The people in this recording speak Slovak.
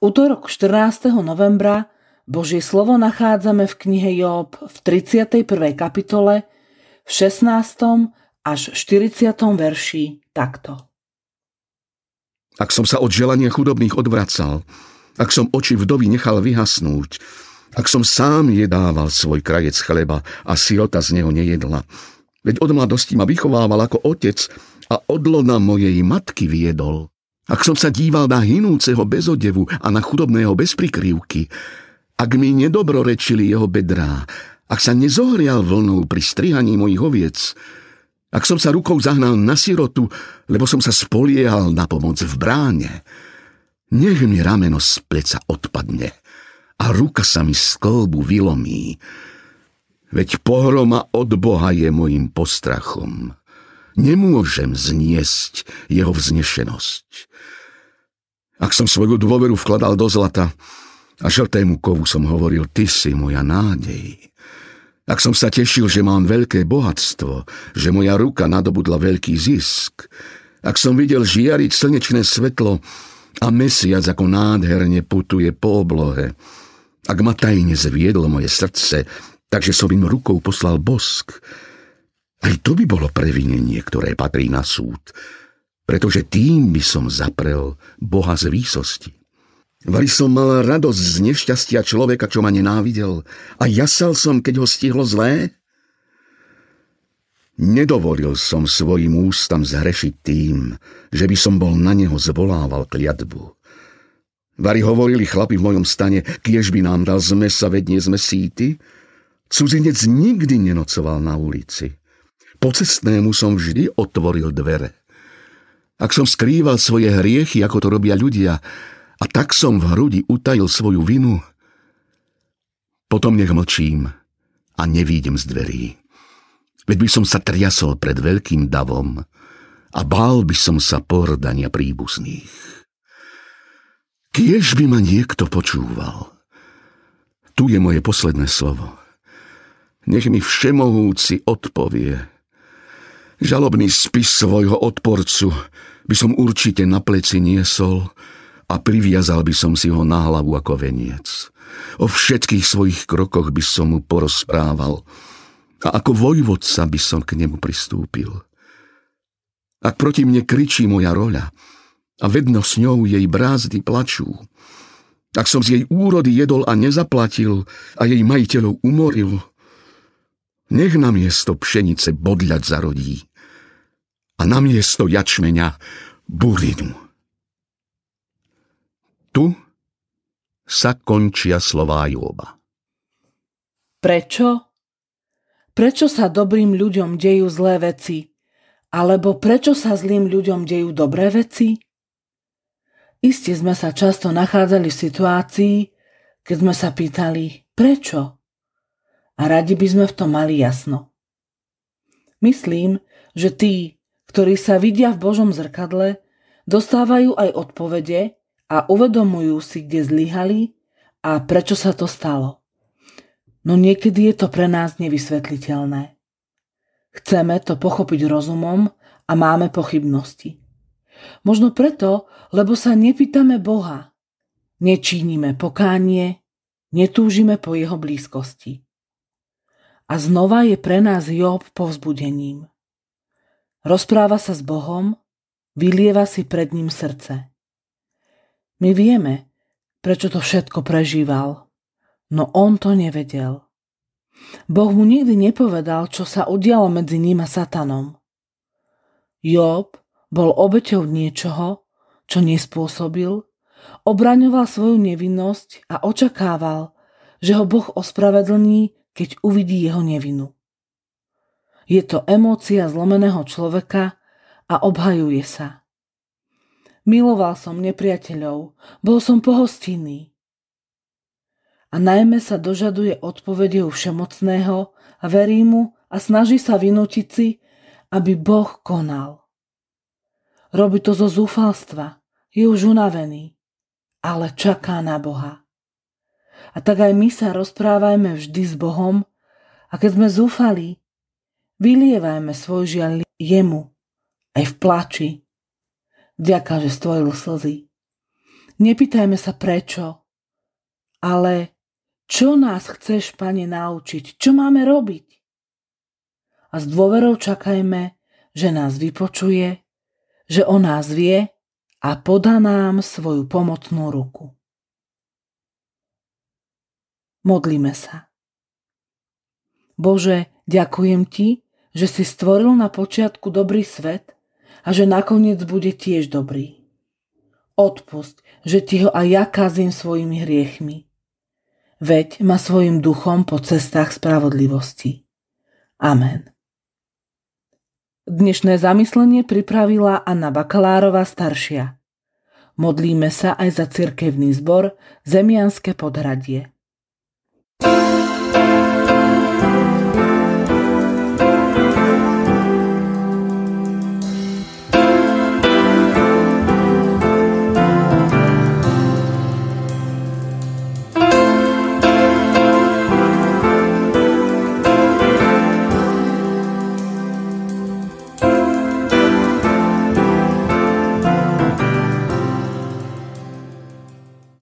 útorok 14. novembra Božie slovo nachádzame v knihe Job v 31. kapitole v 16. až 40. verši takto. Ak som sa od želania chudobných odvracal, ak som oči vdovy nechal vyhasnúť, ak som sám jedával svoj krajec chleba a sirota z neho nejedla, veď od mladosti ma vychovával ako otec a odlona mojej matky viedol. Ak som sa díval na hinúceho bez odevu a na chudobného bez prikrývky, ak mi nedobrorečili jeho bedrá, ak sa nezohrial vlnou pri strihaní mojich oviec, ak som sa rukou zahnal na sirotu, lebo som sa spoliehal na pomoc v bráne, nech mi rameno z pleca odpadne a ruka sa mi z kolbu vylomí. Veď pohroma od Boha je mojim postrachom. Nemôžem zniesť jeho vznešenosť. Ak som svoju dôveru vkladal do zlata, a žltému kovu som hovoril, ty si moja nádej. Ak som sa tešil, že mám veľké bohatstvo, že moja ruka nadobudla veľký zisk, ak som videl žiariť slnečné svetlo a mesiac ako nádherne putuje po oblohe, ak ma tajne zviedlo moje srdce, takže som im rukou poslal bosk, aj to by bolo previnenie, ktoré patrí na súd, pretože tým by som zaprel Boha z výsosti. Vali som mal radosť z nešťastia človeka, čo ma nenávidel a jasal som, keď ho stihlo zlé? Nedovolil som svojim ústam zhrešiť tým, že by som bol na neho zvolával kliatbu. Vari hovorili chlapi v mojom stane, kiež by nám dal z mesa, veď nie sme. Cudzinec nikdy nenocoval na ulici. Pocestnému som vždy otvoril dvere. Ak som skrýval svoje hriechy, ako to robia ľudia, a tak som v hrudi utajil svoju vinu. Potom nech mlčím a nevídem z dverí. Veď by som sa triasol pred veľkým davom a bál by som sa pohrdania príbuzných. Kiež by ma niekto počúval. Tu je moje posledné slovo. Nech mi všemohúci odpovie. Žalobný spis svojho odporcu by som určite na pleci niesol a priviazal by som si ho na hlavu ako veniec. O všetkých svojich krokoch by som mu porozprával a ako vojvodca by som k nemu pristúpil. Ak proti mne kričí moja roľa a vedno s ňou jej brázdy plačú, ak som z jej úrody jedol a nezaplatil a jej majiteľov umoril, nech na miesto pšenice bodľať zarodí a na miesto jačmeňa burinu. Tu sa končia slová Jóba. Prečo? Prečo sa dobrým ľuďom dejú zlé veci? Alebo prečo sa zlým ľuďom dejú dobré veci? Isté sme sa často nachádzali v situácii, keď sme sa pýtali, prečo? A radi by sme v tom mali jasno. Myslím, že tí, ktorí sa vidia v Božom zrkadle, dostávajú aj odpovede, a uvedomujú si, kde zlyhali a prečo sa to stalo. No niekedy je to pre nás nevysvetliteľné. Chceme to pochopiť rozumom a máme pochybnosti. Možno preto, lebo sa nepýtame Boha. Nečínime pokánie, netúžime po jeho blízkosti. A znova je pre nás Job povzbudením. Rozpráva sa s Bohom, vylieva si pred ním srdce. My vieme, prečo to všetko prežíval, no on to nevedel. Boh mu nikdy nepovedal, čo sa udialo medzi ním a Satanom. Job bol obeťou niečoho, čo nespôsobil, obraňoval svoju nevinnosť a očakával, že ho Boh ospravedlní, keď uvidí jeho nevinu. Je to emócia zlomeného človeka a obhajuje sa. Miloval som nepriateľov, bol som pohostinný. A najmä sa dožaduje odpovede u všemocného a verí mu a snaží sa vynútiť si, aby Boh konal. Robí to zo zúfalstva, je už unavený, ale čaká na Boha. A tak aj my sa rozprávajme vždy s Bohom a keď sme zúfali, vylievajme svoj žiaľ jemu, aj v plači, Ďaká, že stvojil slzy. Nepýtajme sa prečo, ale čo nás chceš, Pane, naučiť? Čo máme robiť? A s dôverou čakajme, že nás vypočuje, že o nás vie a podá nám svoju pomocnú ruku. Modlíme sa. Bože, ďakujem Ti, že si stvoril na počiatku dobrý svet a že nakoniec bude tiež dobrý. Odpusť, že Ti ho aj ja kazím svojimi hriechmi. Veď ma svojim duchom po cestách spravodlivosti. Amen. Dnešné zamyslenie pripravila Anna Bakalárova staršia. Modlíme sa aj za cirkevný zbor Zemianské podhradie. Thank you.